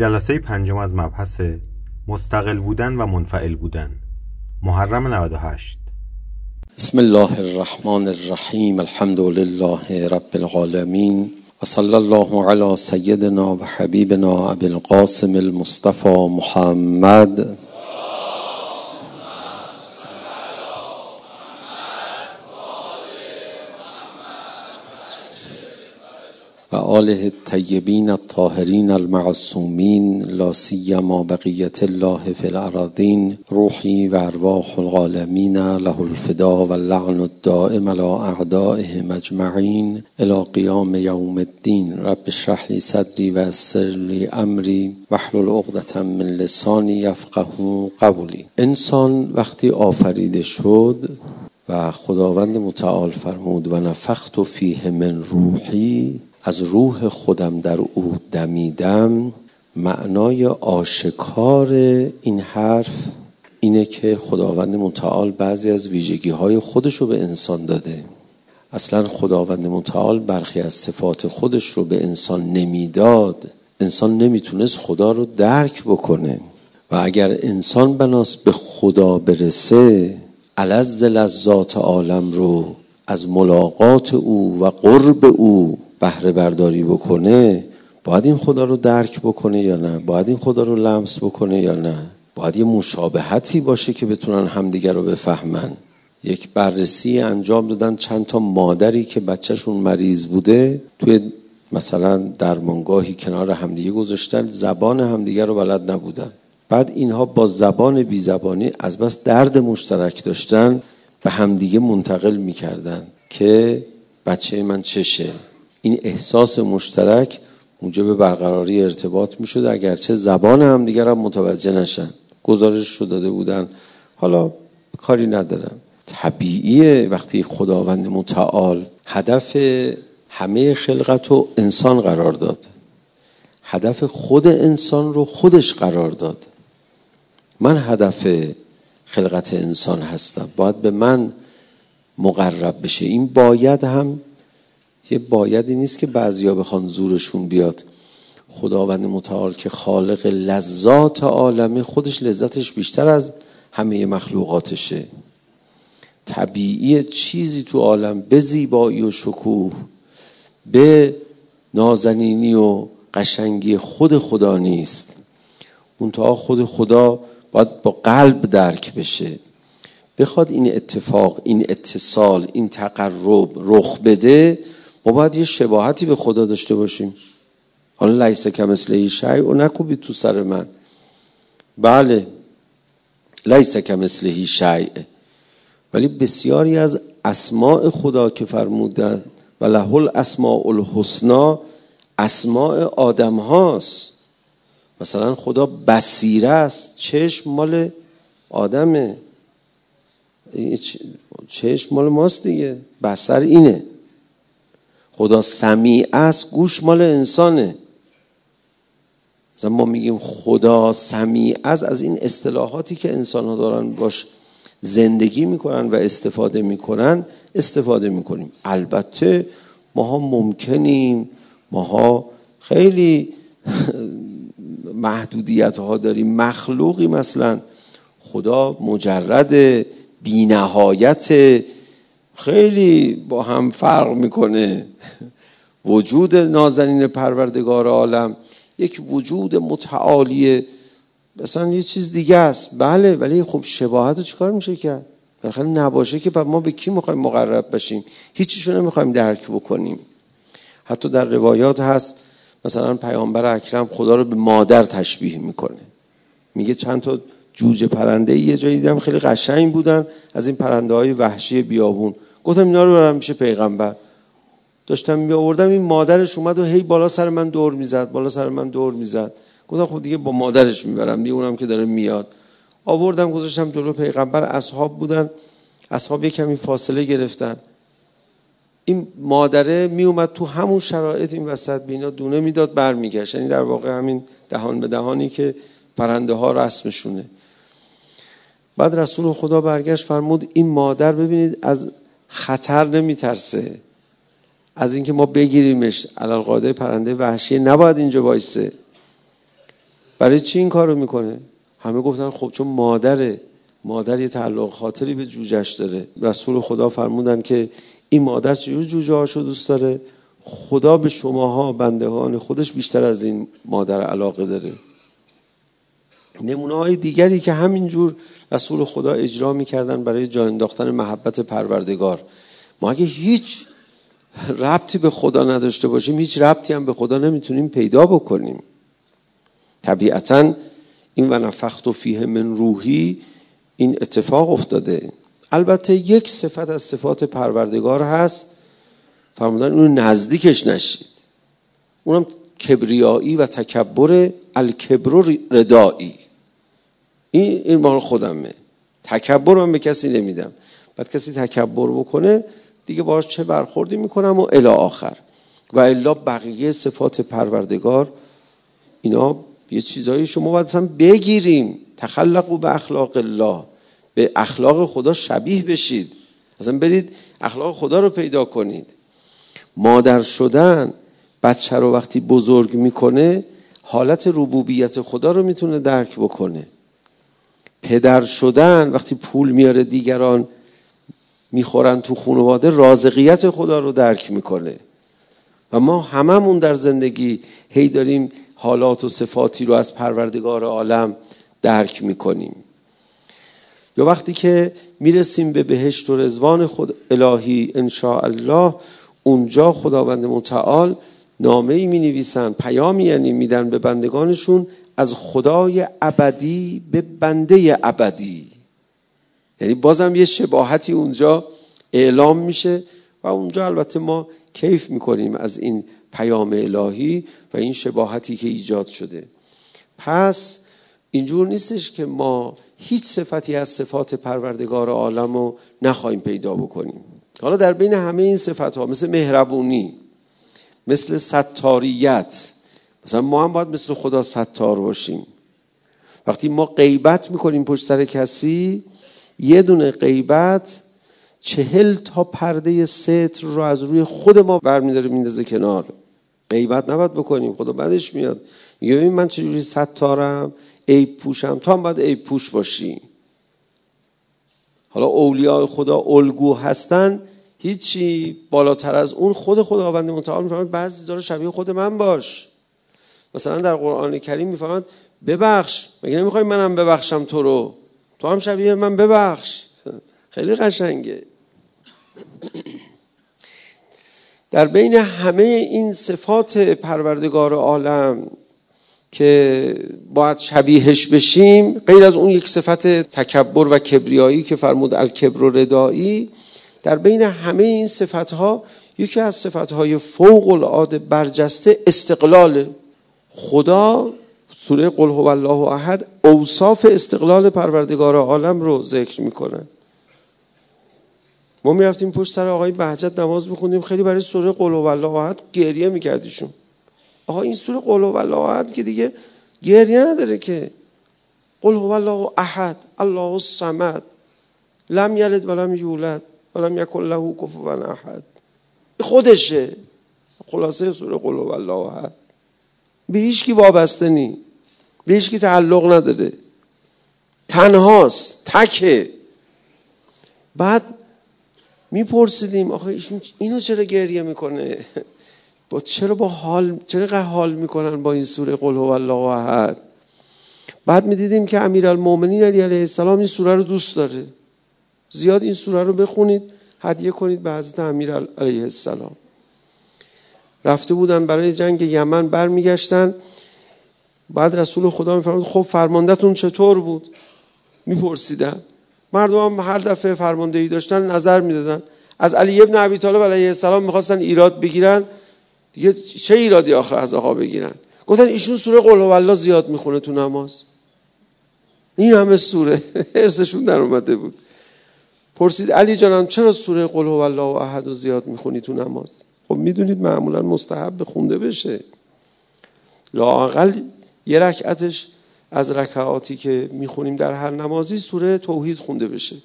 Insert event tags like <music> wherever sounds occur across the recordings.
جلسه پنجم از مبحث مستقل بودن و منفعل بودن. محرم 98 بسم الله الرحمن الرحیم. الحمد لله رب العالمین. و صلی الله علی سیدنا و حبیبنا ابی القاسم المصطفى محمد و آله الطیبین الطاهرین المعصومین لا سیما بقیت الله فی الارضین روحی و ارواح العالمین له الفدا و اللعن الدائم على اعدائهم اجمعین الى قیام یوم الدین. رب اشرح لی صدری و یسر لی امری واحلل عقدة من لسانی یفقه قولی. انسان وقتی آفریده شد و خداوند متعال فرمود و نفخت فیه من روحی از روح خودم در او دمیدم. معنای آشکار این حرف اینه که خداوند متعال بعضی از ویژگی های خودش رو به انسان داده. اصلا خداوند متعال برخی از صفات خودش رو به انسان نمی‌داد. انسان نمی‌تونست خدا رو درک بکنه. و اگر انسان بناس به خدا برسه علز لذات عالم رو از ملاقات او و قرب او بهره برداری بکنه باید این خدا رو درک بکنه یا نه؟ باید این خدا رو لمس بکنه یا نه؟ باید یه مشابهتی باشه که بتونن همدیگر رو بفهمن. یک بررسی انجام دادن چند تا مادری که بچهشون مریض بوده توی مثلا درمانگاهی کنار همدیگه گذاشتن زبان همدیگه رو بلد نبودن. بعد اینها با زبان بی زبانی از بس درد مشترک داشتن به همدیگه منتقل می‌کردن که بچه من چشه. این احساس مشترک موجب برقراری ارتباط می اگرچه زبان هم دیگر هم متوجه نشن. گزارش رو داده بودن. حالا کاری ندارم. طبیعیه وقتی خداوند متعال هدف همه خلقت رو انسان قرار داد. هدف خود انسان رو خودش قرار داد. من هدف خلقت انسان هستم. باید به من مقرب بشه. این باید هم یه بایدی نیست که بعضیا بخوان زورشون بیاد. خداوند متعال که خالق لذات عالمه خودش لذتش بیشتر از همه مخلوقاتشه. طبیعی چیزی تو عالم به زیبایی و شکوه به نازنینی و قشنگی خود خدا نیست. منتها خود خدا باید با قلب درک بشه. بخواد این اتفاق این اتصال این تقرب رخ بده ما باید یه شباهتی به خدا داشته باشیم. حالا لیس کمثله شیء و نکوبی تو سر من. بله لیس کمثله شیء ولی بسیاری از اسماع خدا که فرموده و له الاسماء الحسنا اسماع آدم هاست. مثلا خدا بصیره است چشم مال آدمه. چشم مال ماست دیگه. بسر اینه. خدا سمیع است گوش مال انسانه. مثلا ما میگیم خدا سمیع است از این اصطلاحاتی که انسان ها دارن باش زندگی می‌کنن و استفاده می‌کنن استفاده می‌کنیم. البته ماها ممکنیم ماها خیلی <laughs> محدودیت ها داریم. مخلوقی مثلا خدا مجرد بینهایت خیلی با هم فرق می‌کنه. وجود نازنین پروردگار عالم یک وجود متعالیه. مثلا یه چیز دیگه است. بله ولی خب شباهت رو چیکار میشه کرد؟ بالاخره نباشه که ما به کی می‌خوایم مقرب بشیم؟ هیچیشو نمی‌خوایم درک بکنیم. حتی در روایات هست مثلا پیامبر اکرم خدا رو به مادر تشبیه می‌کنه. میگه چند تا جوجه پرنده یه جایی دیدم خیلی قشنگ بودن. از این پرنده های وحشی بیابون. گفتم اینا رو برم میشه پیغمبر. داشتم می آوردم این مادرش اومد و هی بالا سر من دور می‌زد بالا سر من دور می‌زد. گفتم خب دیگه با مادرش می‌برم دیگه اونم که داره میاد. آوردم گذاشتم جلو پیغمبر اصحاب بودن. اصحاب یه کمی فاصله گرفتن. این مادره می اومد تو همون شرایط این وسط بینا دونه می‌داد برمیگشت. یعنی در واقع همین دهان به دهانی که پرنده ها رسمشونه. بعد رسول خدا برگشت فرمود این مادر ببینید از خطر نمیترسه. از اینکه ما بگیریمش علال قاده پرنده وحشی نباید اینجا وایسه. برای چی این کارو می‌کنه؟ همه گفتن خب چون مادره. مادر یه تعلق خاطری به جوجهش داره. رسول خدا فرمودن که این مادر چجور جوجه هاشو دوست داره؟ خدا به شماها بندگان خودش بیشتر از این مادر علاقه داره. نمونه های دیگری که همینجور رسول خدا اجرا می‌کردن برای جا انداختن محبت پروردگار. ما اگه هیچ ربطی به خدا نداشته باشیم هیچ ربطی هم به خدا نمی‌تونیم پیدا بکنیم. طبیعتا این و نفخت و فیه من روحی این اتفاق افتاده. البته یک صفت از صفات پروردگار هست. فرمودن اونو نزدیکش نشید. اونم کبریایی و تکبر الکبر ردایی این این مال خودمه. تکبر من به کسی نمیدم. بعد کسی تکبر بکنه دیگه باش چه برخوردی می‌کنم و الی آخر. و الا بقیه صفات پروردگار اینا یه چیزایی شما باید اصلا بگیریم. تخلقوا به اخلاق الله. به اخلاق خدا شبیه بشید. اصلا برید اخلاق خدا رو پیدا کنید. مادر شدن بچه رو وقتی بزرگ می‌کنه حالت ربوبیت خدا رو می‌تونه درک بکنه. پدر شدن وقتی پول میاره دیگران می‌خورن تو خانواده رازقیت خدا رو درک می‌کنه. و ما هممون در زندگی هی داریم حالات و صفاتی رو از پروردگار عالم درک می‌کنیم. یا وقتی که می‌رسیم به بهشت و رزوان خود الهی الله اونجا خداوند متعال نامه ای می نویسن پیامی یعنی میدن به بندگانشون از خدای ابدی به بنده ابدی. یعنی بازم یه شباهتی اونجا اعلام میشه و اونجا البته ما کیف می‌کنیم از این پیام الهی و این شباهتی که ایجاد شده. پس اینجور نیستش که ما هیچ صفتی از صفات پروردگار عالم رو نخواهیم پیدا بکنیم. حالا در بین همه این صفت ها مثل مهربونی مثل ستاریت مثلا ما هم باید مثل خدا ستار باشیم. وقتی ما غیبت می‌کنیم پشت سر کسی یه دونه غیبت چهل تا پرده ستر رو از روی خود ما برمیداره میندازه کنار. غیبت نباید بکنیم خدا بعدش میاد. میگه ببین من چجوری ستارم عیب پوشم. تو هم باید عیب پوش باشی. حالا اولیاء خدا الگو هستن هیچی بالاتر از اون خود خداوند متعال میفرماد بعضی داره شبیه خود من باش. مثلا در قرآن کریم میفرماد ببخش مگه نمی‌خوای منم ببخشم تو رو؟ تو هم شبیه من ببخش. خیلی قشنگه. در بین همه این صفات پروردگار عالم که باید شبیهش بشیم غیر از اون یک صفت تکبر و کبریایی که فرمود الکبر و ردایی در بین همه این صفت ها یکی از صفت های فوق العاده برجسته استقلال خدا سوره قل هو الله احد اوصاف استقلال پروردگار عالم رو ذکر می‌کنه. ما می‌رفتیم پشت سر آقای بهجت نماز میخوندیم خیلی برای سوره قل هو الله احد گریه میکردیشون. آقا این سوره قل هو الله احد که دیگه گریه نداره که. قل هو الله احد الله الصمد لم یلد ولم یولد ولم یکن له کفوا احد. خودشه. خلاصه سوره قل هو الله احد. به هیچ کی وابسته نی. به هیچ کی تعلق نداره. تنهاست تکه. بعد میپرسیدیم آخه ایشون اینو چرا گریه می‌کنه؟ با چرا با حال چرا حال می‌کنن با این سوره قل هو الله احد؟ بعد می‌دیدیم که امیرالمومنین علی علیه السلام این سوره رو دوست داره. زیاد این سوره رو بخونید هدیه کنید به حضرت امیر علیه السلام. رفته بودن برای جنگ یمن برمیگشتن. بعد رسول خدا میفرمود خب فرماندهتون چطور بود؟ میپرسیدن. مردم هم هر دفعه فرماندهی داشتن نظر می‌دادن. از علی ابن ابی طالب علیه السلام می‌خواستن ایراد بگیرن. دیگه چه ایرادی آخر از آقا بگیرن؟ گفتن ایشون سوره قل الله زیاد می‌خونه تو نماز. این همه سوره. <laughs> ارسشون در اومده بود. پرسید علی جانم چرا سوره قل هو الله احد رو زیاد می‌خونی تو نماز؟ خب می‌دونید معمولا مستحب خونده بشه. لاقل یه رکعتش از رکعاتی که می‌خونیم در هر نمازی سوره توحید خونده بشه.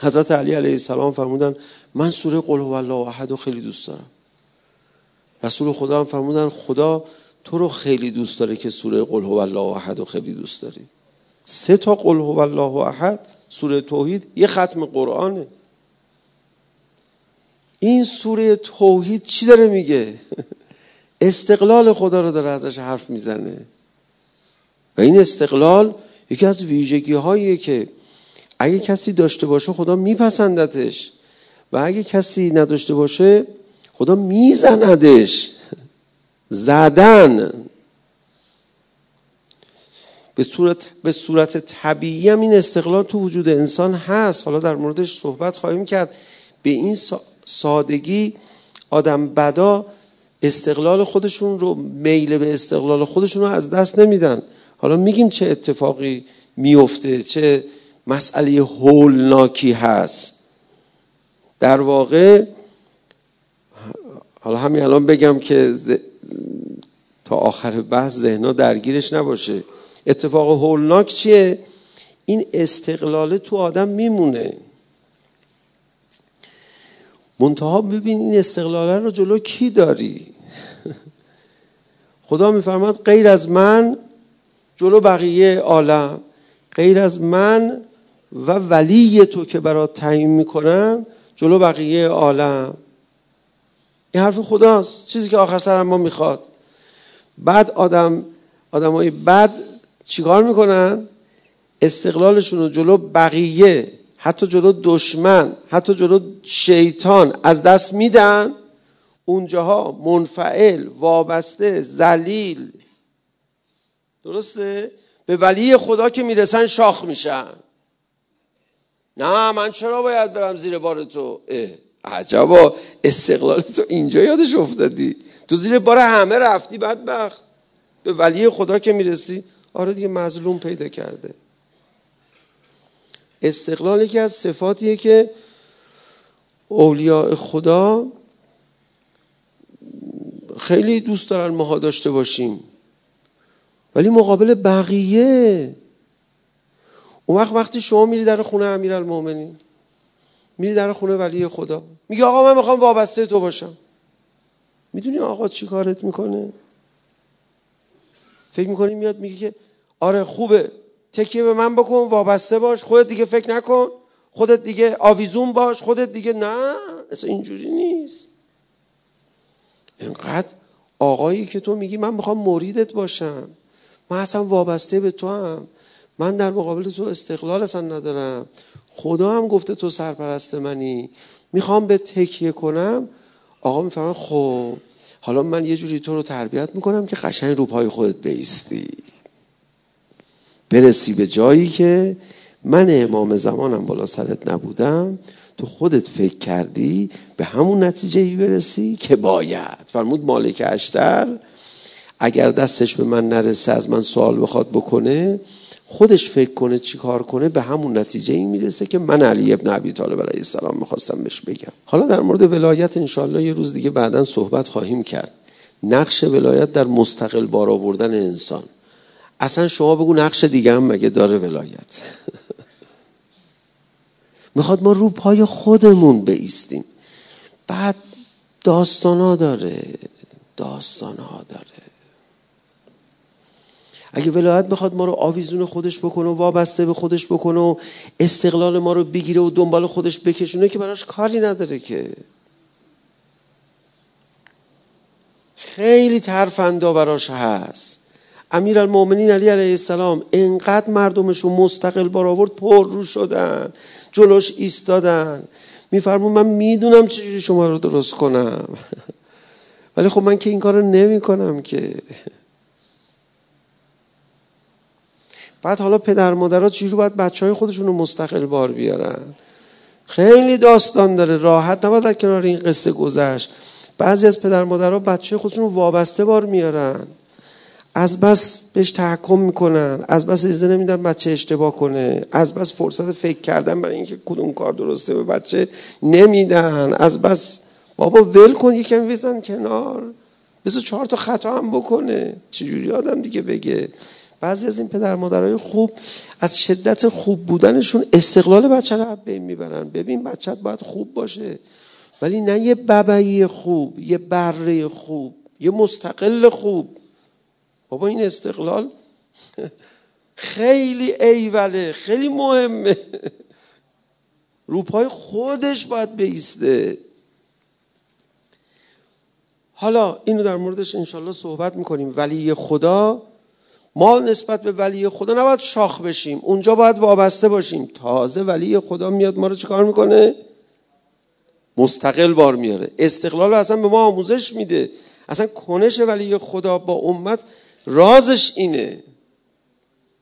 حضرت علی علیه السلام فرمودن من سوره قل هو الله احد رو خیلی دوست دارم. رسول خدا هم فرمودن خدا تو رو خیلی دوست داره که سوره قل هو الله احد رو خیلی دوست داری. سه تا قل هو الله احد سوره توحید یه ختم قرآنه. این سوره توحید چی داره میگه؟ <laughs> استقلال خدا رو داره ازش حرف می‌زنه. و این استقلال یکی از ویژگی هاییه که اگه کسی داشته باشه خدا میپسندتش. و اگه کسی نداشته باشه خدا میزندش. <laughs> زدن. به صورت, به صورت طبیعی هم این استقلال تو وجود انسان هست. حالا در موردش صحبت خواهیم کرد. به این سادگی آدم بدا استقلال خودشون رو میل به استقلال خودشون رو از دست نمیدن. حالا میگیم چه اتفاقی میفته چه مسئله هولناکی هست. در واقع حالا همین الان بگم که تا آخر بحث ذهنها درگیرش نباشه. اتفاق هولناک چیه؟ این استقلال تو آدم میمونه. منتها ببین این استقلال رو جلو کی داری؟ خدا میفرماد غیر از من جلو بقیه عالم غیر از من و ولی تو که برات تعیین می‌کنم جلو بقیه عالم. این حرف خداست. چیزی که آخر سر ما می‌خواد. بعد آدم آدمای بد چیکار می‌کنن؟ استقلالشون رو جلو بقیه حتی جلو دشمن حتی جلو شیطان از دست میدن. اونجاها منفعل وابسته زلیل درسته؟ به ولی خدا که می‌رسن شاخ میشن. نه من چرا باید برم زیر بار تو؟ عجبا. استقلال تو اینجا یادش افتادی. تو زیر بار همه رفتی بدبخت. به ولی خدا که می‌رسی. آره دیگه مظلوم پیدا کرده. استقلال یکی از صفاتیه که اولیاء خدا خیلی دوست دارن ماها داشته باشیم. ولی مقابل بقیه. اون وقت وقتی شما میری در خونه امیر المومنین میری در خونه ولی خدا میگه آقا من می‌خوام وابسته تو باشم. می‌دونی آقا چی کارت می‌کنه؟ فکر می‌کنی میاد میگه که آره خوبه. تکیه به من بکن وابسته باش. خودت دیگه فکر نکن. خودت دیگه آویزون باش. خودت دیگه نه اصلا اینجوری نیست. اینقدر آقایی که تو میگی من می‌خوام مریدت باشم. من اصلا وابسته به تو هم من در مقابل تو استقلال اصلا ندارم. خدا هم گفته تو سرپرست منی. می‌خوام به تکیه کنم. آقا میفرمان خب حالا من یه جوری تو رو تربیت می‌کنم که قشنگ رو پای خودت بیستی. برسی به جایی که من امام زمانم بالا سرت نبودم تو خودت فکر کردی به همون نتیجه ای برسی که باید. فرمود مالک اشتر اگر دستش به من نرسه از من سوال بخواد بکنه خودش فکر کنه چی کار کنه به همون نتیجه ای می‌رسه که من علی ابن ابی طالب علیه السلام می‌خواستم بهش بگم. حالا در مورد ولایت انشالله یه روز دیگه بعدا صحبت خواهیم کرد. نقش ولایت در مستقل بار آوردن انسان. اصلا شما بگو نقش دیگه هم مگه داره ولایت. می‌خواد ما رو پای خودمون بیستیم. بعد داستان ها داره داستان ها داره. اگه ولایت بخواد ما رو آویزون خودش بکنه و وابسته به خودش بکنه و استقلال ما رو بگیره و دنبال خودش بکشونه که براش کاری نداره که. خیلی ترفندا براش هست. امیر المومنین علی علیه السلام انقدر مردمشون مستقل بار آورد پر رو شدن جلوش ایستادن. میفرمون من می‌دونم چجوری شما رو درست کنم. <laughs> ولی خب من که این کار رو که. بعد حالا پدر مادرها چجوری باید بچه های خودشون رو مستقل بار بیارن؟ خیلی داستان داره راحت نباید در کنار این قصه گذشت. بعضی از پدر مادرها بچه خودشون رو وابسته بار میارن. از بس بهش تحکم می‌کنن از بس اجازه نمیدن بچه اشتباه کنه از بس فرصت فکر کردن برای اینکه کدوم کار درسته به بچه نمیدن از بس بابا ول کن یکم بزن کنار. بذار چهار تا خطا هم بکنه. چجوری آدم دیگه بگه؟ بعضی از این پدر مادرای خوب از شدت خوب بودنشون استقلال بچه رو بین می‌برن. ببین بچت باید خوب باشه ولی نه یه ببعی خوب یه بره خوب یه مستقل خوب. بابا این استقلال خیلی ایوله خیلی مهمه. روپای خودش باید بیسته. حالا اینو در موردش انشالله صحبت می‌کنیم. ولی خدا ما نسبت به ولی خدا نباید شاخ بشیم. اونجا باید وابسته باشیم. تازه ولی خدا میاد ما رو چیکار می‌کنه؟ مستقل بار میاره. استقلال رو اصلا به ما آموزش میده. اصلا کنش ولی خدا با امت رازش اینه.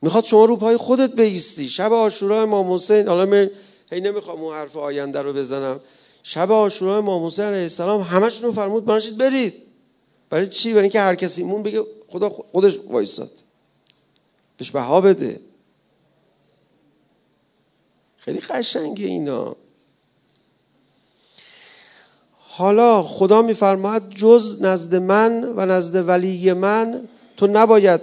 می‌خواد شما رو پای خودت بیستی شب آشورا امام حسین حالا من هی نمی‌خوام اون حرف آینده رو بزنم. شب آشورا امام حسین علیه السلام همشون فرمود بناشید برید. برای چی؟ برای اینکه هر کسی مون بگه خدا خودش وایستاد بهش بها بده. خیلی قشنگه اینا. حالا خدا میفرماید جز نزد من و نزد ولی من تو نباید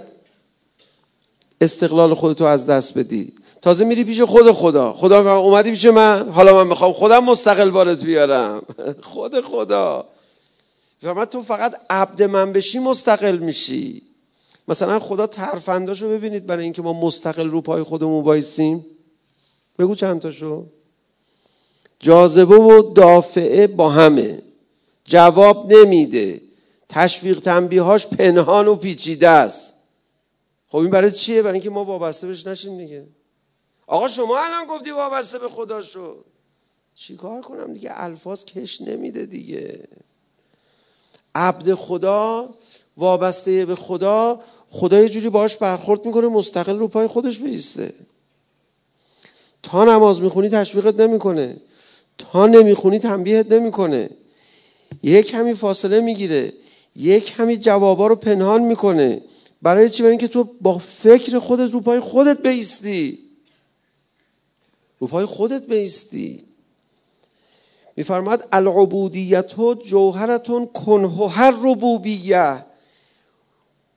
استقلال خودتو از دست بدی. تازه میری پیش خود خدا. خدا اومدی پیش من. حالا من می‌خوام خودم مستقل بارت بیارم. <laughs> خود خدا. فرماید تو فقط عبد من بشی مستقل میشی. مثلا خدا ترفنداشو ببینید برای اینکه ما مستقل رو پای خودمون بایستیم بگو چند تاشو. جاذبه و دافعه با همه. جواب نمیده. تشویق تنبیهاش پنهان و پیچیده است. خب این برای چیه؟ برای اینکه ما وابسته بهش نشیم دیگه. آقا شما الان گفتی وابسته به خدا شد چیکار کنم دیگه؟ الفاظ کش نمیده دیگه. عبد خدا وابسته به خدا خدا یه جوری باش برخورد می‌کنه مستقل رو پای خودش بیسته تا نماز می‌خونی تشویقت نمی‌کنه. تا نمی‌خونی تنبیهت نمی‌کنه. یک کمی فاصله می‌گیره. یک کمی جوابا رو پنهان می‌کنه. برای چی؟ برای اینکه تو با فکر خودت رو پای خودت بیستی. رو پای خودت بیستی. میفرماد العبودیت جوهرتون کنه هر ربوبیه.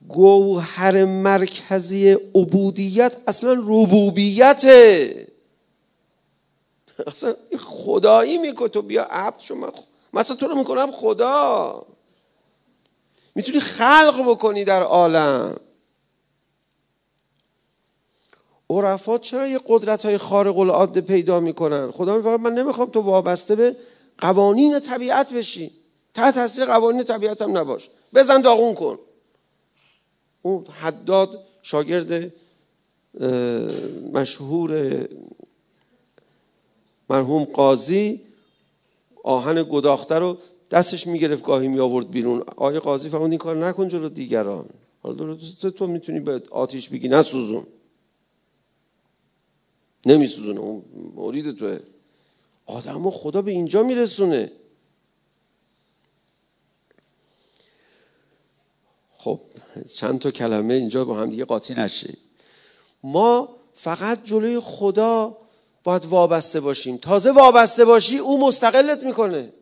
گوهر مرکزی عبودیت اصلا ربوبیته. اصلا خدایی می‌کنه تو بیا عبد شما مثلا تو رو می‌کنم خدا. می‌تونی خلق بکنی در عالم. عرفات چرا یه قدرت های خارق العاده پیدا می‌کنن؟ خدا میفرماید من نمی‌خوام تو وابسته به قوانین طبیعت بشی. تحت تاثیر قوانین طبیعت هم نباش. بزن داغون کن. اون حداد شاگرد مشهور مرحوم قاضی آهن گداخته رو دستش می‌گرفت گاهی می آورد بیرون. آقای قاضی فرمود این کار نکن جلو دیگران. حالا تو می‌تونی به آتیش بگی نسوزون. نمیسوزونه اون مورید توه. آدم و خدا به اینجا میرسونه. خب چند تا کلمه اینجا با هم دیگه قاطی نشه. ما فقط جلوی خدا باید وابسته باشیم. تازه وابسته باشی او مستقلت می‌کنه.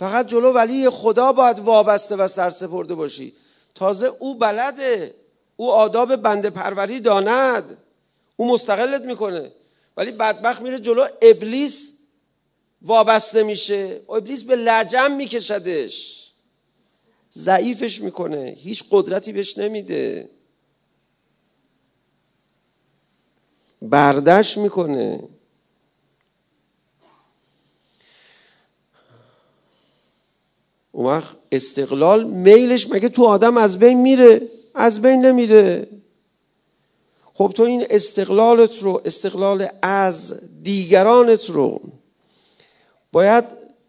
فقط جلو ولی خدا باید وابسته و سرسپرده باشی. تازه او بلده. او آداب بنده پروری داند. او مستقلت می‌کنه. ولی بدبخت میره جلو. ابلیس وابسته میشه. ابلیس به لجم میکشدش. ضعیفش می‌کنه. هیچ قدرتی بهش نمیده. بردش می‌کنه. اون وقت استقلال میلش مگه تو آدم از بین میره؟ از بین نمیره. خب تو این استقلالت رو استقلال از دیگرانت رو باید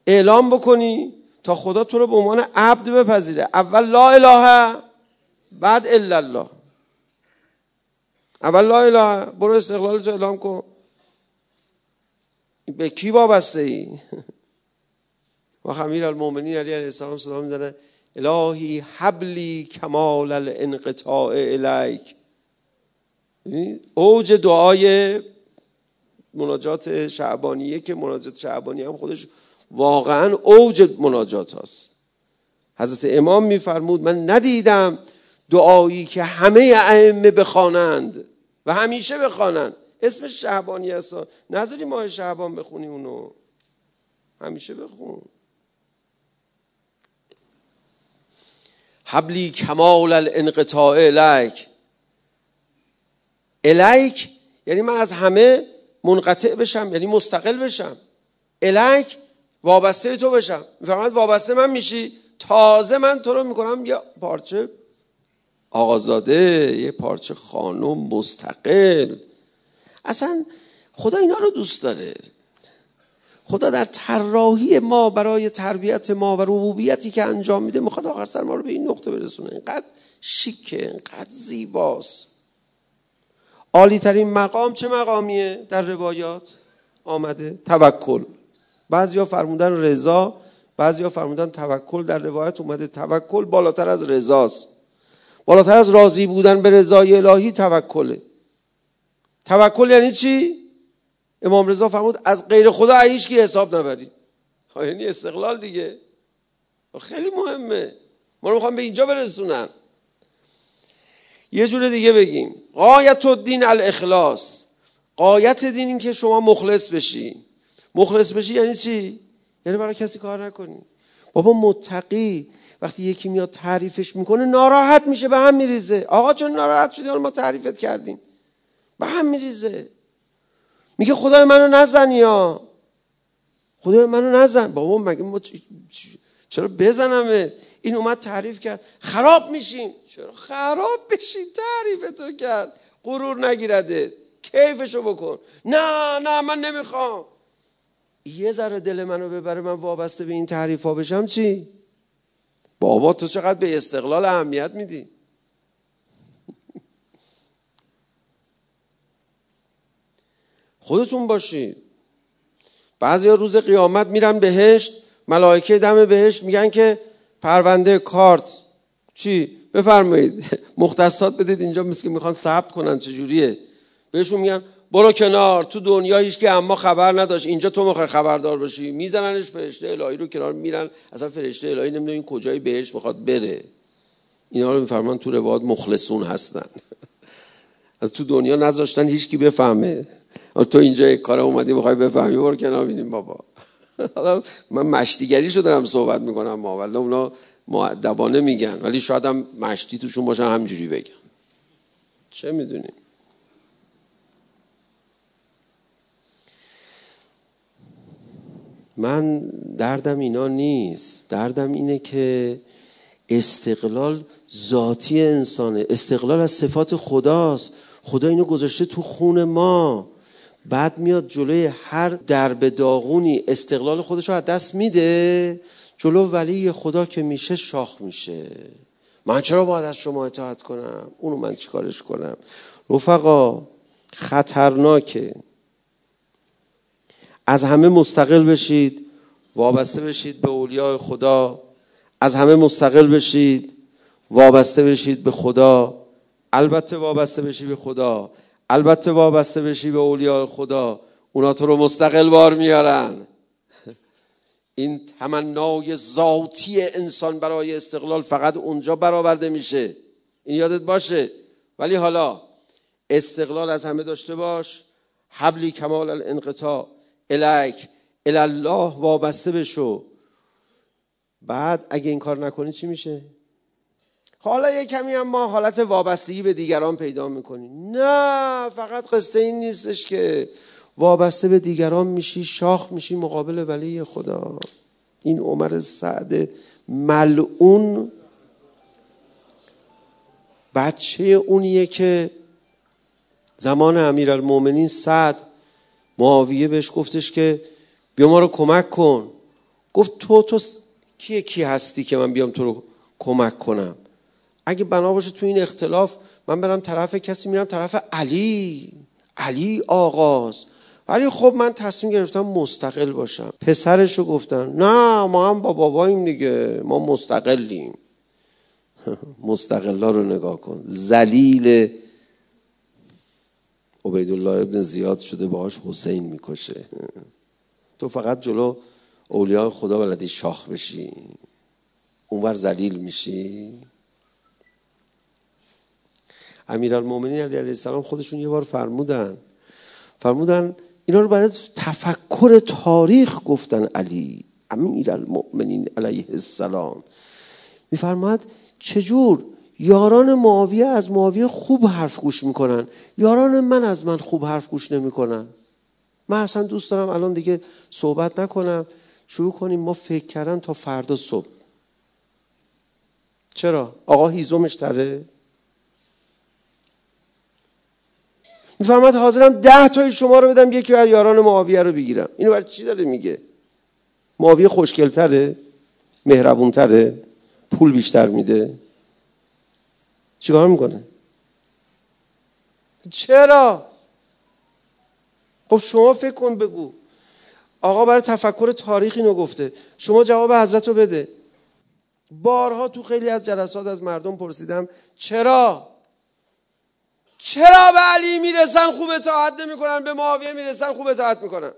اعلام بکنی تا خدا تو رو به عنوان عبد بپذیره. اول لا اله بعد الا الله. اول لا اله برو استقلالت رو اعلام کن. به کی وابسته ای و خمیر المومنین علی علیه السلام صدا می‌زنه الهی حبلی کمال الانقطاع الیک. اوج دعای مناجات شعبانیه که مناجات شعبانی هم خودش واقعا اوج مناجات هست حضرت امام میفرمود من ندیدم دعایی که همه ائمه بخوانند و همیشه بخوانند. اسمش شعبانی هست. نذاری ماه شعبان بخونی اونو. همیشه بخون. حبلی کمال الانقطاع الیک. الیک یعنی من از همه منقطع بشم یعنی مستقل بشم. الیک وابسته تو بشم. میفرماید وابسته من میشی؟ تازه من تو رو می‌کنم یه پارچه. آقازاده یه پارچه خانم مستقل. اصلا خدا اینا رو دوست داره. خدا در طراحی ما برای تربیت ما و ربوبیتی که انجام میده می‌خواد آخر سر ما رو به این نقطه برسونه. اینقدر شیکه اینقدر زیباست. عالی ترین مقام چه مقامیه در روایات؟ آمده توکل. بعضیا فرمودن رضا بعضیا فرمودن توکل. در روایت اومده توکل بالاتر از رضاست. بالاتر از راضی بودن به رضای الهی توکله. توکل یعنی چی؟ امام رضا فرمود از غیر خدا هیچ کی حساب نبرید یعنی استقلال دیگه. خیلی مهمه. ما رو می‌خوام به اینجا برسونن یه جور دیگه بگیم. قایت الدین الاخلاص. قایت دین این که شما مخلص بشی. مخلص بشی یعنی چی؟ یعنی برای کسی کار نکنی. بابا متقی. وقتی یکی میاد تعریفش می‌کنه ناراحت میشه به هم میریزه. آقا چون ناراحت شدی؟ ما تعریفت کردیم. به هم میریزه. میگه خدای منو نزن یا خدای منو نزن. بابا مگه ما چرا بزنمه؟ این اومد تعریف کرد. خراب میشین. چرا خراب بشین؟ تعریف تو کرد. غرور نگیرده. کیفشو بکن. نه نه من نمی‌خوام. یه ذره دل منو ببره من وابسته به این تعریف ها بشم چی؟ بابا تو چقدر به استقلال اهمیت میدی؟ خودتون باشید بعضی روز قیامت میرن بهشت ملائکه دم بهشت میگن که پرونده کارت چی؟ بفرمایید. <laughs> مختصات بدید اینجا مثل که می‌خوان ثبت کنن چجوریه بهشون میگن برو کنار تو دنیا هیچ که اما خبر نداشت. اینجا تو می‌خوای خبردار باشی. میزننش فرشته الهی رو کنار میرن. اصلا فرشته الهی نمی‌دونه این کجای بهش می‌خواد بره. اینا رو میفرمان تو رواد مخلصون هستن. <laughs> از تو دنیا نذاشتن هیچ کی بفهمه. تو اینجا کار اومدی می‌خوای بفهمی؟ برو کنار بینیم بابا. <laughs> حالا من مشتیگری شو دارم صحبت می‌کنم ما ولی اونا معدبانه میگن. ولی شاید هم مشتی توشون باشن همجوری بگن. چه می‌دونیم من دردم اینا نیست. دردم اینه که استقلال ذاتی انسانه. استقلال از صفات خداست. خدا اینو گذاشته تو خون ما. بعد میاد جلوی هر درب داغونی استقلال خودش رو از دست میده جلو ولی خدا که میشه شاخ میشه. من چرا باید از شما اطاعت کنم؟ اونو من چیکارش کنم؟ رفقا خطرناکه. از همه مستقل بشید وابسته بشید به اولیاء خدا. از همه مستقل بشید وابسته بشید به خدا. البته وابسته بشید به خدا. البته وابسته بشی به اولیاء خدا اونا تو رو مستقل بار میارن. این تمنای ذاتی انسان برای استقلال فقط اونجا برآورده میشه. این یادت باشه؟ ولی حالا استقلال از همه داشته باش. حبلی کمال الانقطاع. الیک الله وابسته بشو. بعد اگه این کار نکنی چی میشه؟ حالا یه کمی هم ما حالت وابستگی به دیگران پیدا می‌کنیم. نه فقط قصه این نیستش که وابسته به دیگران میشی شاخ میشی مقابل ولی خدا. این عمر سعد ملعون بچه اونیه که زمان المومنین سعد معاویه بهش گفتش که بیا ما رو کمک کن. گفت تو تو کیه کی هستی که من بیام تو رو کمک کنم؟ اگه بنا باشه تو این اختلاف من برم طرف کسی میرم طرف علی. علی آغاز. ولی خب من تصمیم گرفتم مستقل باشم. پسرش رو گفتن نه ما هم با باباییم دیگه ما مستقلیم. <laughs> مستقلا رو نگاه کن. زلیل عبیدالله ابن زیاد شده باهاش حسین می‌کشه. تو فقط جلو اولیاء خدا بلدی شاخ بشی. اونور زلیل میشی. امیرالمومنین علی علیه السلام خودشون یه بار فرمودن. فرمودن اینا رو برای تفکر تاریخ گفتن علی امیرالمؤمنین علیه السلام. میفرماد چجور؟ یاران معاویه از معاویه خوب حرف گوش می‌کنن. یاران من از من خوب حرف گوش نمی‌کنن. من اصلا دوست دارم الان دیگه صحبت نکنم. شروع کنیم. ما فکر کردن تا فردا صبح. چرا؟ آقا هیزومش تره؟ میفرماد حاضرم ده تای شما رو بدم یکی از یاران معاویه رو بگیرم. اینو برای چی داره میگه؟ معاویه خوشگلتره مهربونتره پول بیشتر میده. چیکار می‌کنه؟ چرا؟ خب شما فکر کن بگو. آقا برای تفکر تاریخ اینو گفته. شما جواب حضرت رو بده. بارها تو خیلی از جلسات از مردم پرسیدم چرا؟ چرا به علی می‌رسن؟ خوب اطاعت نمی‌کنن. به معاویه می‌رسن خوب اطاعت می‌کنن.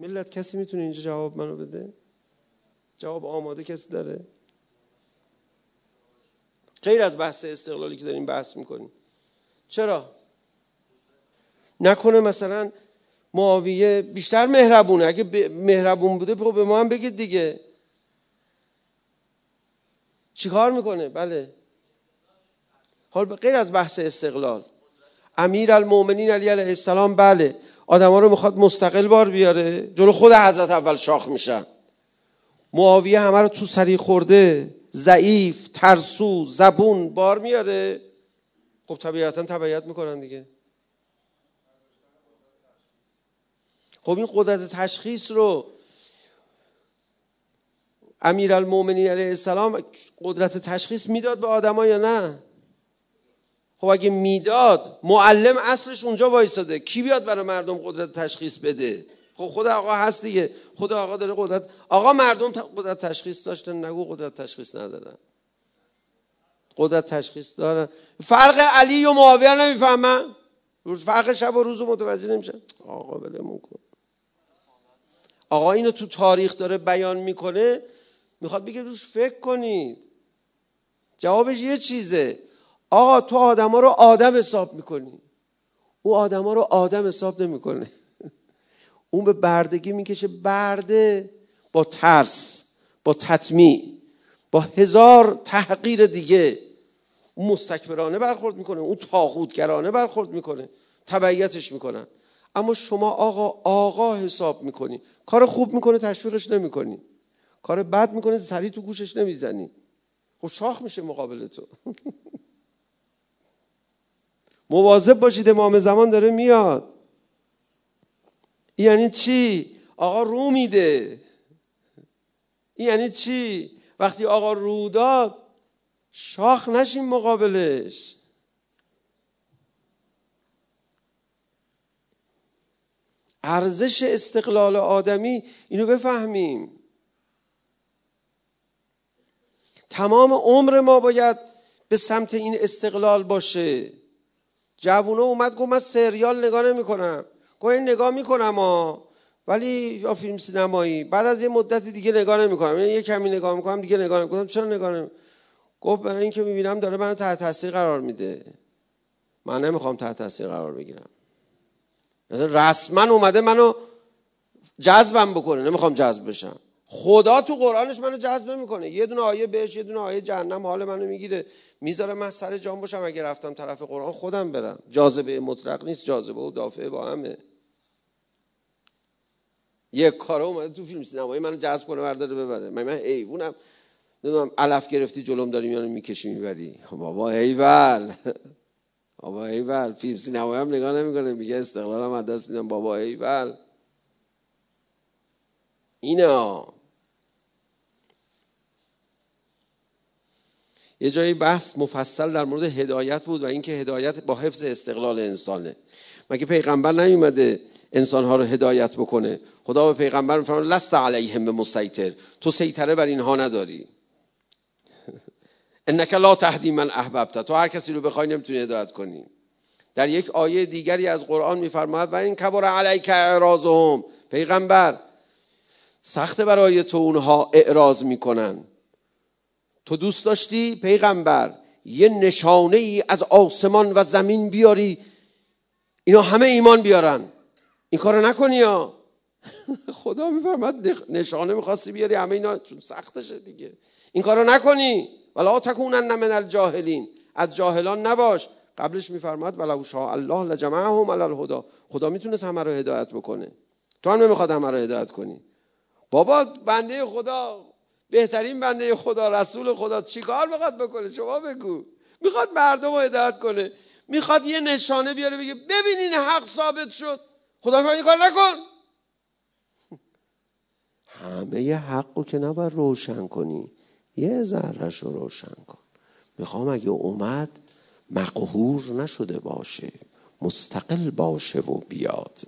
ملت کسی می‌تونه اینجا جواب منو بده؟ جواب آماده کسی داره؟ غیر از بحث استقلالی که داریم بحث می‌کنیم. چرا؟ نکنه مثلا معاویه بیشتر مهربونه. اگه مهربون بوده خب به ما هم بگید دیگه. چیکار می‌کنه؟ بله. حال غیر از بحث استقلال امیر المومنین علی علیه السلام بله آدم ها رو می‌خواد مستقل بار بیاره جلو خود حضرت اول شاخ میشن معاویه همه رو تو سری خورده ضعیف ترسو زبون بار میاره. خب طبیعتا تبعیت می‌کنن دیگه. خب این قدرت تشخیص رو امیر المومنین علیه السلام قدرت تشخیص می‌داد به آدما یا نه؟ خب اگه می‌داد معلم اصلش اونجا وایستاده کی بیاد برای مردم قدرت تشخیص بده؟ خب خود آقا هست دیگه. خود آقا داره قدرت آقا مردم قدرت تشخیص داشتن نگو قدرت تشخیص ندارن. قدرت تشخیص دارن. فرق علی و معاویه نمی‌فهمن؟ فرق شب و روز متوجه نمیشن؟ آقا بلمون کن. آقا اینو تو تاریخ داره بیان می‌کنه. می‌خواد بگه روش فکر کنید. جوابش یه چیزه. آقا تو آدما رو آدم حساب می‌کنی. او آدما رو آدم حساب نمی‌کنه. <laughs> اون به بردگی می‌کشه برده با ترس با تطمیع با هزار تحقیر دیگه. اون مستکبرانه برخورد می‌کنه اون تاغوتگرانه برخورد می‌کنه تبعیتش می‌کنن. اما شما آقا آقا حساب می‌کنی. کار خوب می‌کنه تشویقش نمی‌کنی. کار بد می‌کنه سریع تو گوشش نمی‌زنی. خب شاخ میشه مقابل تو. <laughs> مواظب باشید امام زمان داره میاد. یعنی چی؟ آقا رو میده. یعنی چی؟ وقتی آقا رو داد شاخ نشیم مقابلش. ارزش استقلال آدمی اینو بفهمیم. تمام عمر ما باید به سمت این استقلال باشه. جوونه اومد گفت من سریال نگاه نمی کنم گفت این نگاه می‌کنم ها ولی یا فیلم سینمایی. بعد از یه مدت دیگه نگاه نمی کنم یعنی یه کمی نگاه می‌کنم دیگه نگاه نمی چرا نگاه نمی؟ گفت برای اینکه می‌بینم داره منو تحت تاثیر قرار میده. من نمی‌خوام تحت تاثیر قرار بگیرم. مثلا رسما اومده منو جذبم بکنه. نمی‌خوام جذب بشم. خدا تو قرآنش منو جذب می‌کنه یه دونه آیه بهش یه دونه آیه جهنم حال منو می‌گیره. می‌ذاره من سر جام باشم اگه رفتم طرف قرآن خودم برم. جاذبه مطلق نیست جاذبه و دافعه با همه. یک کارو اومده تو فیلم سینمایی منو جذب کنه برداره ببره. من من حیوانم. نمی‌دونم علف گرفتی جلوم داری میانو می‌کشی می‌بری. خب بابا هیول <laughs> بابا هیول فیلم سینمایی هم نگاه نمی‌کنه. میگه استقلالم از دست میدم. بابا هیول اینا یه جایی بحث مفصل در مورد هدایت بود و اینکه هدایت با حفظ استقلال انسانه. مگه پیغمبر نیومده انسانها رو هدایت بکنه؟ خدا به پیغمبر میفرماد لست علیهم به مسیطر تو سیطره بر اینها نداری. <laughs> انک لا تهدی من احببت. تو هر کسی رو بخوای نمی‌تونی هدایت کنی. در یک آیه دیگری از قرآن میفرماید و این کبر علیک اعراضهم. پیغمبر سخت برای تو اونها اعراض می‌کنن. تو دوست داشتی پیغمبر؟ یه نشانه ای از آسمان و زمین بیاری. اینا همه ایمان بیارن. این کارو نکنی یا <laughs> خدا میفرماد نشانه می‌خواستی بیاری همه اینا چون سختشه دیگه. این کارو نکنی. ولا تکونن من الجاهلین. از جاهلان نباش. قبلش میفرماد ولو شاء الله لجمعهم علی الهدى خدا می‌تونست همه رو هدایت بکنه. تو هم نمی‌خواد همه رو هدایت کنی. بابا بنده خدا بهترین بنده خدا رسول خدا چیکار می‌خواد بکنه؟ شما بگو. می‌خواد مردم رو هدایت کنه. می‌خواد یه نشانه بیاره بگه ببینین حق ثابت شد. خدا این کار نکن. <laughs> همه حق رو که نباید روشن کنی. یه ذرهش رو روشن کن. می‌خوام اگه اومد مقهور نشده باشه. مستقل باشه و بیاد.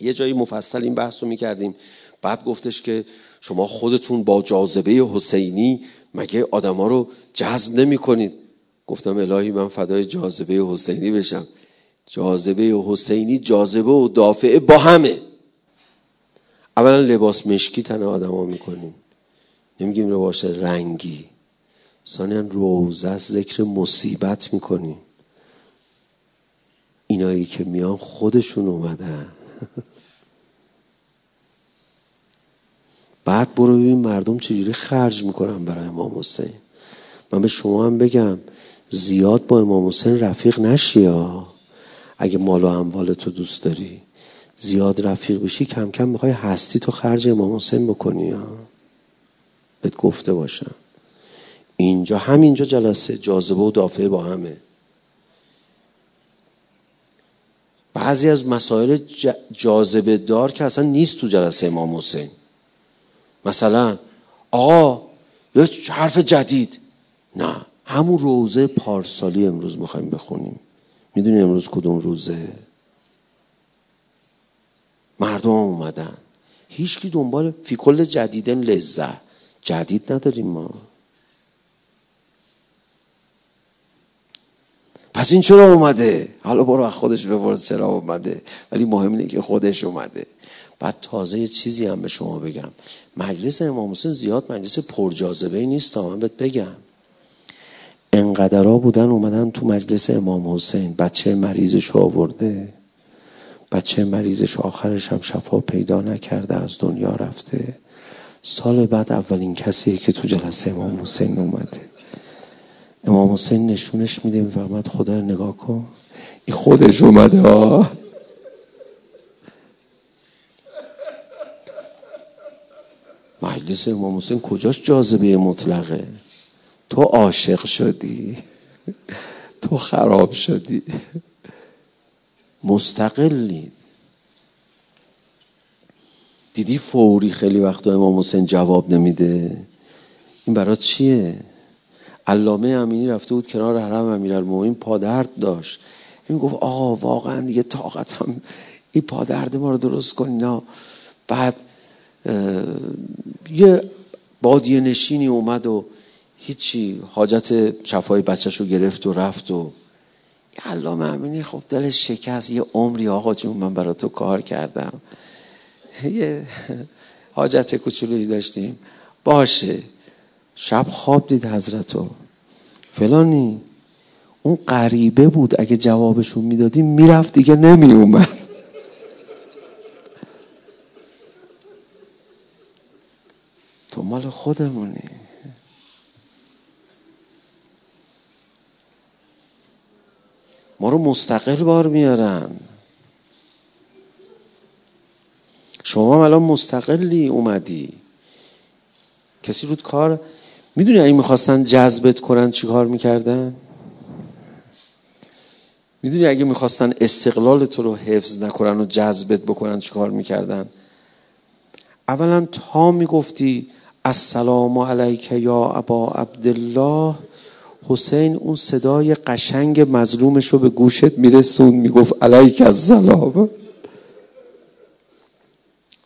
یه جایی مفصل این بحث رو می‌کردیم. بعد گفتش که شما خودتون با جاذبه حسینی مگه آدما رو جذب نمی کنید گفتم الهی من فدای جاذبه حسینی بشم. جاذبه حسینی جاذبه و دافعه با همه. اولا لباس مشکی تن آدما می‌کنیم. نمیگیم لباس رنگی. ثانیا روزه ذکر مصیبت می‌کنیم. اینایی که میان خودشون اومدن. <laughs> بعد برو ببین مردم چجوری خرج می‌کنن برای امام حسین. من به شما هم بگم زیاد با امام حسین رفیق نشی ها. اگه مال و اموال تو دوست داری زیاد رفیق بشی کم کم می‌خوای هستی تو خرج امام حسین بکنی ها. بهت گفته باشم. اینجا همینجا جلسه جاذبه و دافعه با همه. بعضی از مسائل جاذبه دار که اصلا نیست تو جلسه امام حسین. مثلا آقا یه حرف جدید. نه همون روزه پارسالی امروز می‌خوایم بخونیم. می‌دونی امروز کدوم روزه؟ مردم اومدن. هیچکی دنبال فی کل جدیدن لذه جدید نداریم ما. پس این چرا اومده؟ حالا برو خودش بپرس چرا اومده. ولی مهم اینه که خودش اومده. بعد تازه یه چیزی هم به شما بگم. مجلس امام حسین زیاد مجلس پرجاذبه نیست تا من بهت بگم. انقدرا بودن اومدن تو مجلس امام حسین. بچه مریضش آورده. بچه مریضش آخرش هم شفا پیدا نکرده از دنیا رفته. سال بعد اولین کسیه که تو جلسه امام حسین اومده. امام حسین نشونش میده میفرماد خدا رو نگاه کن. این خودش اومده ها مجلس امام حسین کجاش جاذبه مطلقه؟ تو عاشق شدی. تو خراب شدی. مستقلی دیدی فوری خیلی وقتا امام حسین جواب نمیده؟ این برات چیه؟ علامه امینی رفته بود کنار حرم امیرالمومنین پادرد داشت. این گفت آقا واقعا دیگه طاقتم این پادرد ما رو درست کن نه. بعد یه بادیه نشینی اومد و هیچی حاجت شفای بچهش رو گرفت و رفت و علامه امینی خب دلش شکست یه عمری آقا جون من برای تو کار کردم. یه حاجت کوچولویی داشتیم. باشه شب خواب دید حضرتو. فلانی اون غریبه بود اگه جوابشون می‌دادی می‌رفت دیگه نمی اومد تو مال خودمونی ما رو مستقل بار میارن. شما الان مستقلی اومدی. کسی رود کار می‌دونی این می‌خواستن جذبت کنن چی کار می‌کردن؟ می‌دونی اگه می‌خواستن استقلال تو رو حفظ نکنن و جذبت بکنن چی کار می‌کردن؟ اولا تا می‌گفتی السلام علیک یا ابا عبدالله حسین اون صدای قشنگ مظلومش رو به گوشت میرسون می‌گفت علیک السلام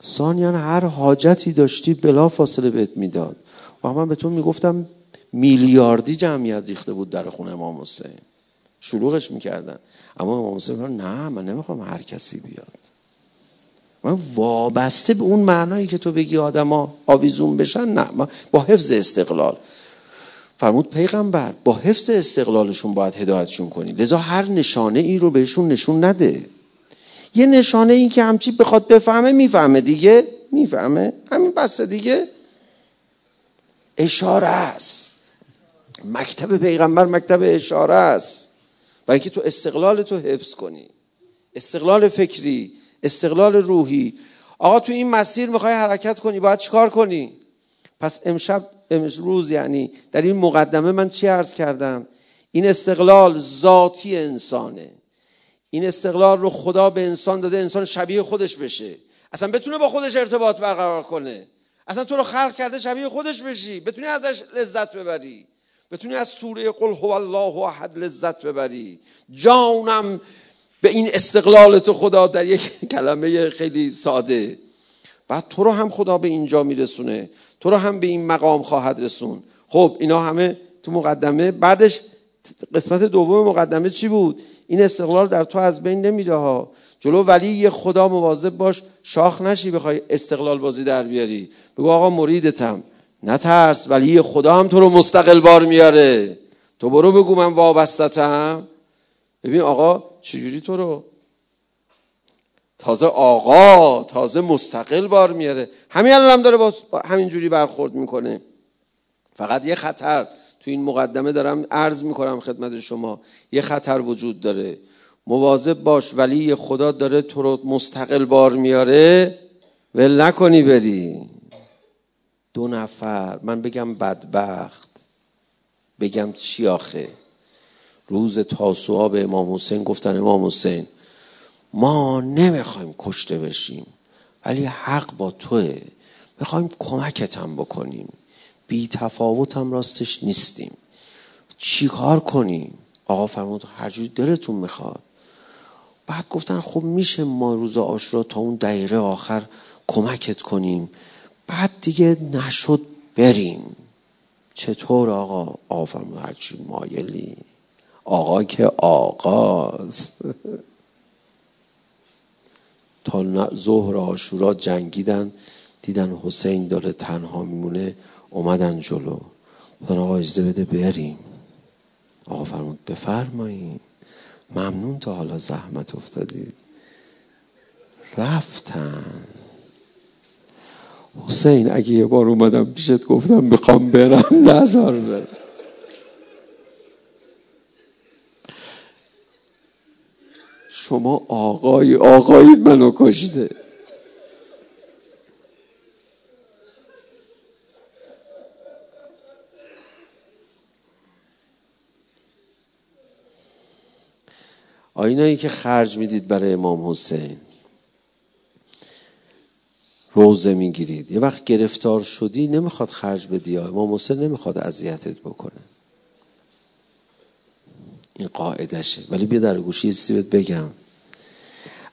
ثانیا هر حاجتی داشتی بلا فاصله بهت می‌داد و من به تو می‌گفتم میلیاردی جمعیت ریخته بود در خونه امام حسین. شلوغش می‌کردن. اما امام حسین نه من نمی‌خوام هر کسی بیاد. وابسته به اون معنایی که تو بگی آدما آویزون بشن نه با حفظ استقلال. فرمود پیغمبر با حفظ استقلالشون باید هدایتشون کنی. لذا هر نشانه ای رو بهشون نشون نده. یه نشانه این که همچی بخواد بفهمه می‌فهمه دیگه می‌فهمه. همین بسته دیگه. اشاره است. مکتب پیغمبر مکتب اشاره است. برای که تو استقلال تو حفظ کنی. استقلال فکری. استقلال روحی. آقا تو این مسیر می‌خوای حرکت کنی باید چیکار کنی؟ پس امشب امروز یعنی در این مقدمه من چی عرض کردم؟ این استقلال ذاتی انسانه. این استقلال رو خدا به انسان داده انسان شبیه خودش بشه. اصلا بتونه با خودش ارتباط برقرار کنه. اصلا تو رو خلق کرده شبیه خودش بشی. بتونی ازش لذت ببری. بتونی از سوره قل هو الله احد لذت ببری. جانم به این استقلال تو خدا در یک <laughs> کلمه خیلی ساده. بعد تو رو هم خدا به اینجا میرسونه. تو رو هم به این مقام خواهد رسون خب اینا همه تو مقدمه. بعدش قسمت دوم مقدمه چی بود؟ این استقلال در تو از بین نمیره ها جلو ولی یه خدا مواظب باش شاخ نشی بخوای استقلال بازی در بیاری. بگو آقا مریدتم. نترس ولی خدا هم تو رو مستقل بار میاره. تو برو بگو من وابستتم. ببین آقا چجوری تو رو؟ تازه آقا تازه مستقل بار میاره. همین الان هم داره با همینجوری برخورد می‌کنه. فقط یه خطر تو این مقدمه دارم عرض می‌کنم خدمت شما. یه خطر وجود داره. مواظب باش ولی خدا داره تو رو مستقل بار میاره. ول نکنی بری. دو نفر من بگم بدبخت. بگم چی آخه؟ روز تاسوعا به امام حسین گفتن امام حسین ما نمی‌خوایم کشته بشیم ولی حق با توه. می‌خوایم کمکتم بکنیم. بی تفاوتم راستش نیستیم. چیکار کنیم؟ آقا فرمود هر جوری دلتون می‌خواد. بعد گفتن خب میشه ما روز آشورا تا اون دقیقه آخر کمکت کنیم. بعد دیگه نشد بریم. چطور آقا؟ آقا فرمود هرچی مایلی. آقا که آقاست تا ظهر آشورا جنگیدن دیدن حسین داره تنها میمونه اومدن جلو. گفتن آقا اجازه بده بریم. آقا فرمود بفرمایید. ممنون تا حالا زحمت افتادی. رفتن. حسین اگه یه بار اومدم پیشت گفتم می‌خوام برم نظر برم. شما آقای آقایید منو کشته. آینایی که خرج می‌دید برای امام حسین. روزه می‌گیرید. یه وقت گرفتار شدی نمی‌خواد خرج بدی امام حسین نمی‌خواد اذیتت بکنه. این قاعدشه ولی بیا در گوشی یه بگم.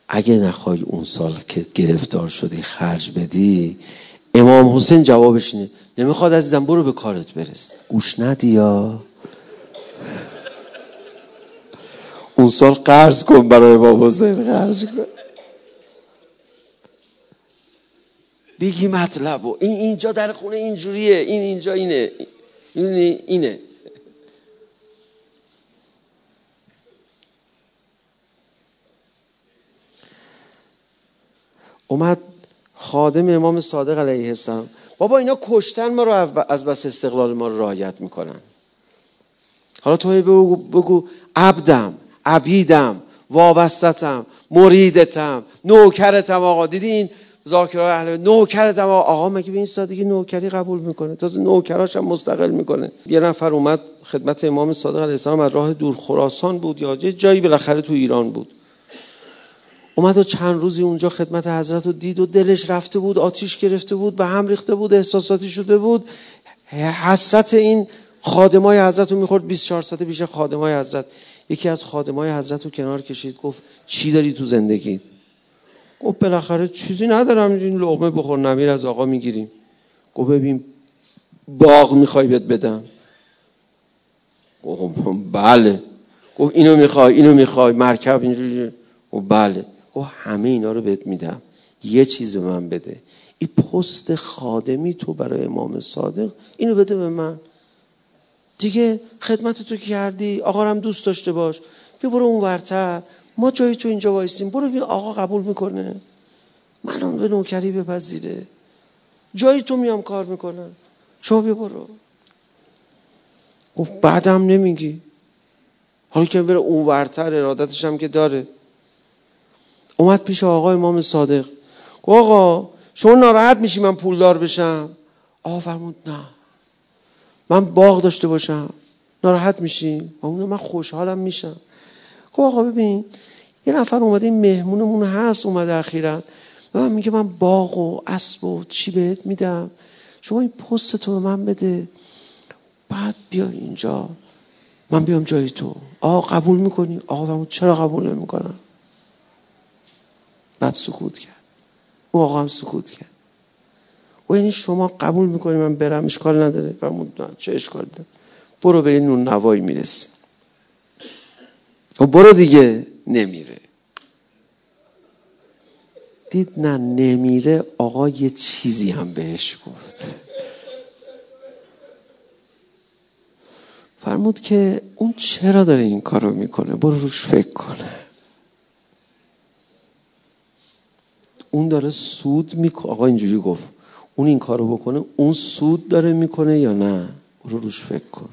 اگه نخوای اون سال که گرفتار شدی خرج بدی امام حسین جوابش اینه نمی‌خواد عزیزم برو به کارت برس. گوش ندی یا؟ اون سال قرض کن برای امام حسین خرج کن. بگی مطلب و این اینجا در خونه اینجوریه این اینجا اینه. این اینه. اومد خادم امام صادق علیه السلام. بابا اینا کشتن ما رو از بس استقلال ما رو رعایت می‌کنن. حالا تو بگو, بگو عبدم عبیدم وابستتم مریدتم نوکرتم آقا. دیدین ذاکرای اهل نوکرتم آقا, آقا مگه به این سادگی نوکری قبول می‌کنه؟ تازه نوکراش هم مستقل می‌کنه. یه نفر اومد خدمت امام صادق علیه السلام از راه دور خراسان بود یا یه جایی بالاخره تو ایران بود. اومد و چند روزی اونجا خدمت حضرت رو دید و دلش رفته بود آتیش گرفته بود به هم ریخته بود احساساتی شده بود. حسرت این خادمای حضرت رو می‌خورد 24 ساعته پیش خادمای حضرت. یکی از خادمای حضرت رو کنار کشید گفت چی داری تو زندگی؟ گفت بالاخره چیزی ندارم این لغمه بخور نمیر از آقا می‌گیریم. گفت ببین باغ می‌خوای بهت بدم. گفت بله. گفت اینو می‌خوای اینو می‌خوای مرکب اینجوری. گفت بله. گفت همه اینا رو بهت میدم. یه چیز به من بده. این پست خادمی تو برای امام صادق اینو بده به من. دیگه خدمت تو کردی آقا هم دوست داشته باش. بیا برو اون ورتر. ما جای تو اینجا وایسیم. برو ببین آقا قبول می‌کنه. من به نوکری بپذیره. جای تو میام کار می‌کنم. شما بیا برو. گفت بعدم نمیگی. حالا که بره اون ورتر ارادتش هم که داره. اومد پیش آقا امام صادق. گفت آقا شما ناراحت میشی من پولدار بشم؟ آقا فرمود نه. من باغ داشته باشم. ناراحت میشی؟ من خوشحالم میشم. گفت آقا ببین یه نفر اومده این مهمونمون هست اومده اخیرا. من میگه من باغ و اسب و چی بهت میدم؟ شما این پست رو من بده. بعد بیا اینجا. من بیام جای تو. آقا قبول می‌کنی؟ آقا چرا قبول نمی‌کنم؟ بعد سکوت کرد. او آقا هم سکوت کرد. و یعنی شما قبول می‌کنی من برم اشکال نداره. فرمود چه اشکال داره؟ برو به این نون نوایی می‌رسی. و برو دیگه نمیره. دید نه نمیره آقا یه چیزی هم بهش گفت. فرمود که اون چرا داره این کارو می‌کنه؟ برو روش فکر کنه. اون داره سود می‌کنه آقا اینجوری گفت اون این کارو بکنه اون سود داره می‌کنه یا نه؟ برو روش فکر کن.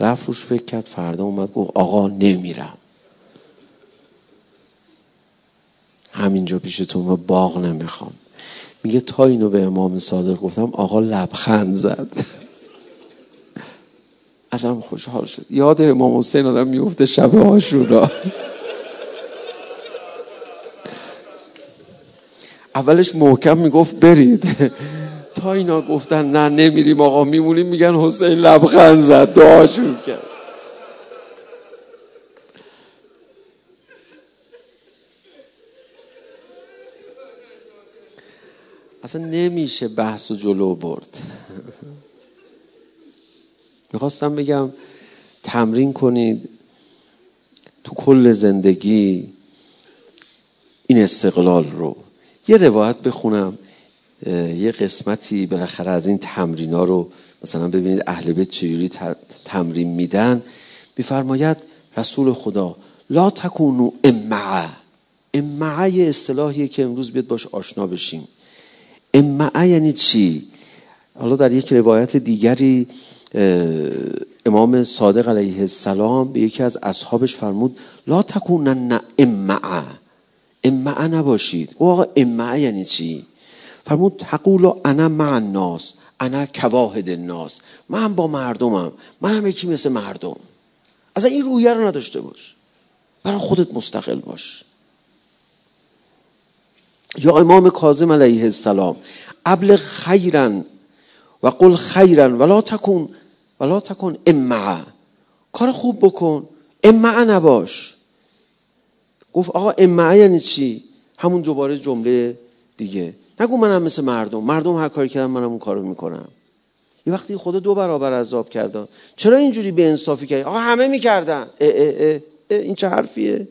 رفت روش فکر کرد فردا اومد گفت آقا نمیرم. همینجا پیشتون و باغ نمی‌خوام. میگه تا اینو به امام صادق گفتم آقا لبخند زد. <laughs> ازم خوشحال شد. یاد امام حسین آدم میفته شب آشورا. اولش محکم می‌گفت برید. تا اینا گفتن نه نمیریم آقا میمونیم میگن حسین لبخند زد دعا کرد. اصلا نمیشه بحث و جلو برد. می‌خواستم بگم تمرین کنید. تو کل زندگی این استقلال رو. یه روایت بخونم یه قسمتی بالاخره از این تمرین ها رو مثلا ببینید اهل بیت چجوری تمرین میدن. میفرماید رسول خدا لا تکونو امعه. امعه یه اصطلاحیه که امروز بیاد باش آشنا بشیم. امعه یعنی چی؟ حالا در یک روایت دیگری امام صادق علیه السلام به یکی از اصحابش فرمود لا تکونن امعه. امعه نباشید. او آقا امعه یعنی چی؟ فرمود تقول انا مع الناس انا کواهد الناس. من با مردمم من هم یکی مثل مردم. از این رویه رو نداشته باش. برای خودت مستقل باش. یا امام کاظم علیه السلام ابلغ خیرا و قل خیرا ولا تکن ولا تکن امعه. کار خوب بکن. امعه نباش. گفت آقا امعه یعنی چی؟ همون دوباره جمله دیگه. نگو منم مثل مردم. مردم هر کاری کردن منم اون کارو می‌کنم. یه وقتی خدا دو برابر عذاب کردن. چرا اینجوری به انصافی کردی؟ آقا همه می‌کردن. اه اه اه این چه حرفیه؟ این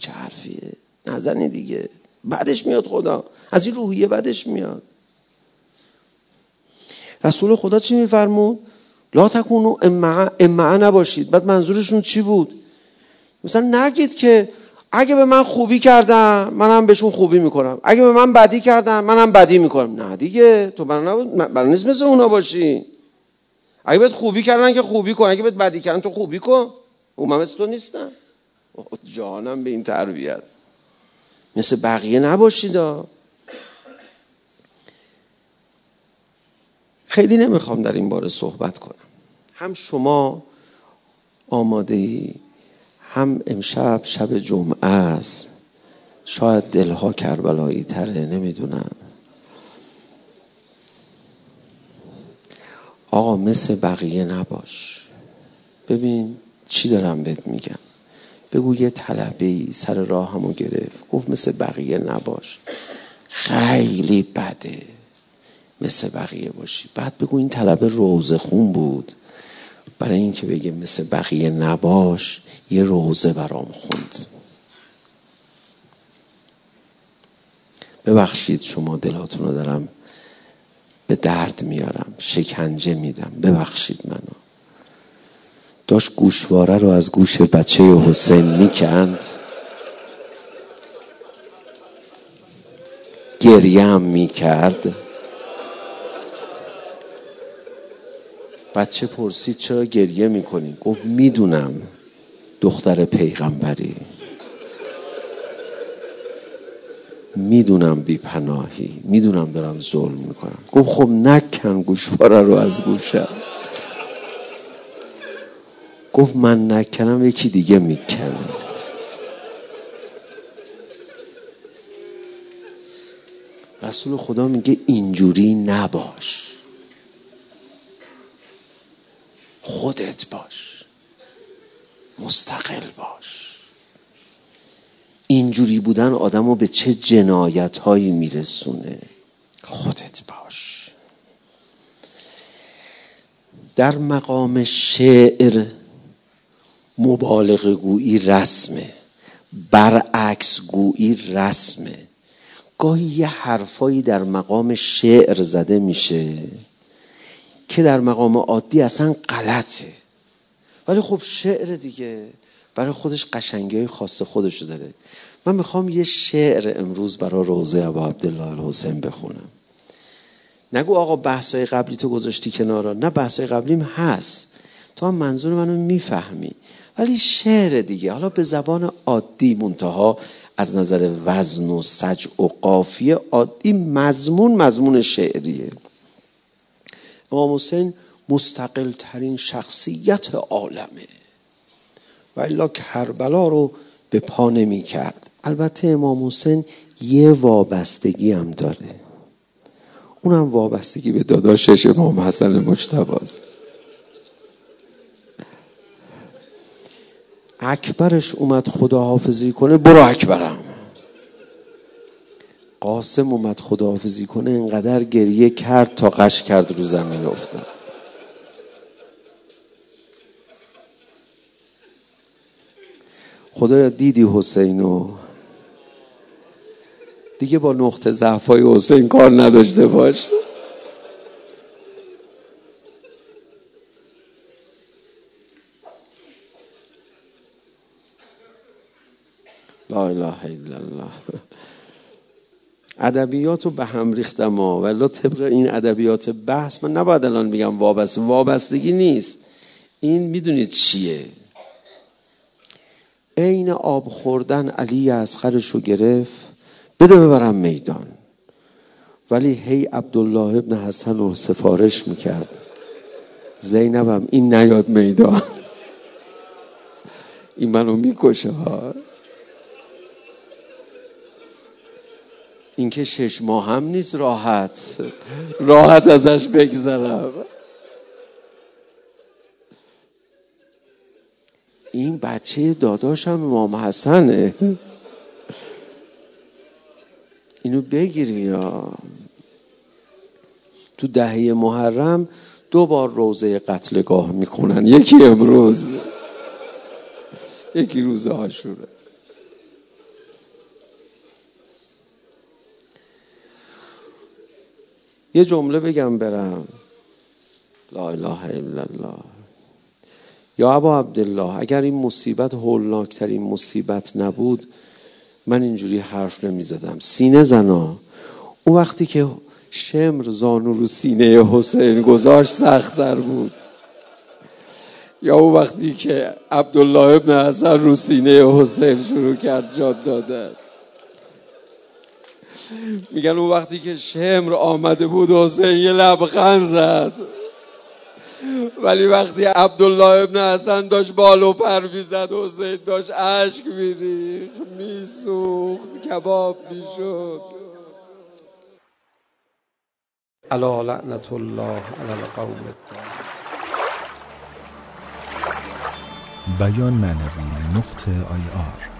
چه حرفیه؟ نزنی دیگه. بعدش میاد خدا. از این روحیه بعدش میاد. رسول خدا چی میفرمود؟ لا تکونو امعه نباشید. بعد منظورشون چی بود؟ مثلا نگید که اگه به من خوبی کردن منم بهشون خوبی می‌کنم. اگه به من بدی کردن منم بدی می‌کنم. نه دیگه تو برای نیست مثل اونا باشی. اگه بهت خوبی کردن که خوبی کن اگه بهت بدی کردن تو خوبی کن. اون مثل تو نیستن جانم به این تربیت. مثل بقیه نباشید خیلی نمی‌خوام در این باره صحبت کنم. هم شما آماده ای هم امشب شب جمعه است. شاید دلها کربلایی تره نمی‌دونم. آقا مثل بقیه نباش. ببین چی دارم بهت میگم. بگو یه طلبه ای سر راه همو گرفت. گفت مثل بقیه نباش. خیلی بده. مثل بقیه باشی. بعد بگو این طلبه روزه خون بود. برای اینکه بگه مثل بقیه نباش یه روزه برام خوند. ببخشید شما دلاتون رو دارم به درد میارم شکنجه میدم. ببخشید منو. داشت گوشواره رو از گوش بچه حسین می‌کند. گریه هم می‌کرد. بچه پرسید چرا گریه می‌کنی؟ گفت می‌دونم دختر پیغمبری. می‌دونم بی پناهی می‌دونم دارم ظلم می‌کنم. گفت خب نکن گوشواره رو از گوشم. گفت من نکنم یکی دیگه می‌کنه. رسول خدا میگه اینجوری نباش. خودت باش. مستقل باش. اینجوری بودن آدم رو به چه جنایت هایی میرسونه؟ خودت باش. در مقام شعر مبالغ گویی رسمه. برعکس گویی رسمه. گاهی یه حرفایی در مقام شعر زده میشه. که در مقام عادی اصلا غلطه. ولی خب شعر دیگه برای خودش قشنگی های خاص خودش داره. من می‌خوام یه شعر امروز برای روزه ابا عبدالله الحسین بخونم. نگو آقا بحثای قبلی تو گذاشتی کنارا. نه بحثای قبلیم هست. تو هم منظور منو می‌فهمی. ولی شعر دیگه. حالا به زبان عادی منتها از نظر وزن و سج و قافیه عادی مضمون مضمون شعریه. امام حسین مستقل ترین شخصیت عالمه. و الا کربلا رو به پا نمی کرد البته امام حسین یه وابستگی هم داره. اونم وابستگی به داداشش امام حسن مجتباست اکبرش اومد خداحافظی کنه برو اکبرم. قاسم اومد خداحافظی کنه انقدر گریه کرد تا قش کرد رو زمین افتاد. خدایا دیدی حسینو؟ دیگه با نقطه ضعفای حسین کار نداشته باش. لا اله الا الله. ادبیات رو به هم ریختم ها. ولی طبق این ادبیات بحث من نباید الان میگم وابسته وابستگی نیست. این می‌دونید چیه؟ عین آب خوردن علی اصغرش رو گرفت بده ببرم میدان. ولی هی عبدالله ابن حسن رو سفارش می‌کرد. زینبم این نیاد میدان. <laughs> این منو می‌کشه ها. اینکه شش ماه هم نیست راحت. راحت ازش بگذرم. این بچه داداشم امام حسنه. اینو بگیری یا؟ تو دهه محرم دو بار روزه قتلگاه می‌کنن یکی امروز. یکی روز آشوره یه جمله بگم برم. لا اله الا الله. یا ابا عبدالله اگر این مصیبت هولناکترین مصیبت نبود من اینجوری حرف نمی زدم سینه زنا. اون وقتی که شمر زانو رو سینه حسین گذاشت سختتر بود. یا اون وقتی که عبدالله ابن حسن رو سینه حسین شروع کرد جاد دادن. میگن اون وقتی که شمر آمده بود حسین یه لبخند زد. ولی وقتی عبدالله ابن حسن داشت بالو پر می‌زد حسین داشت عشق میریخ میسوخت کباب می‌شد. علا لعنت الله علی القوم بیان معنوی نقطه آی آر.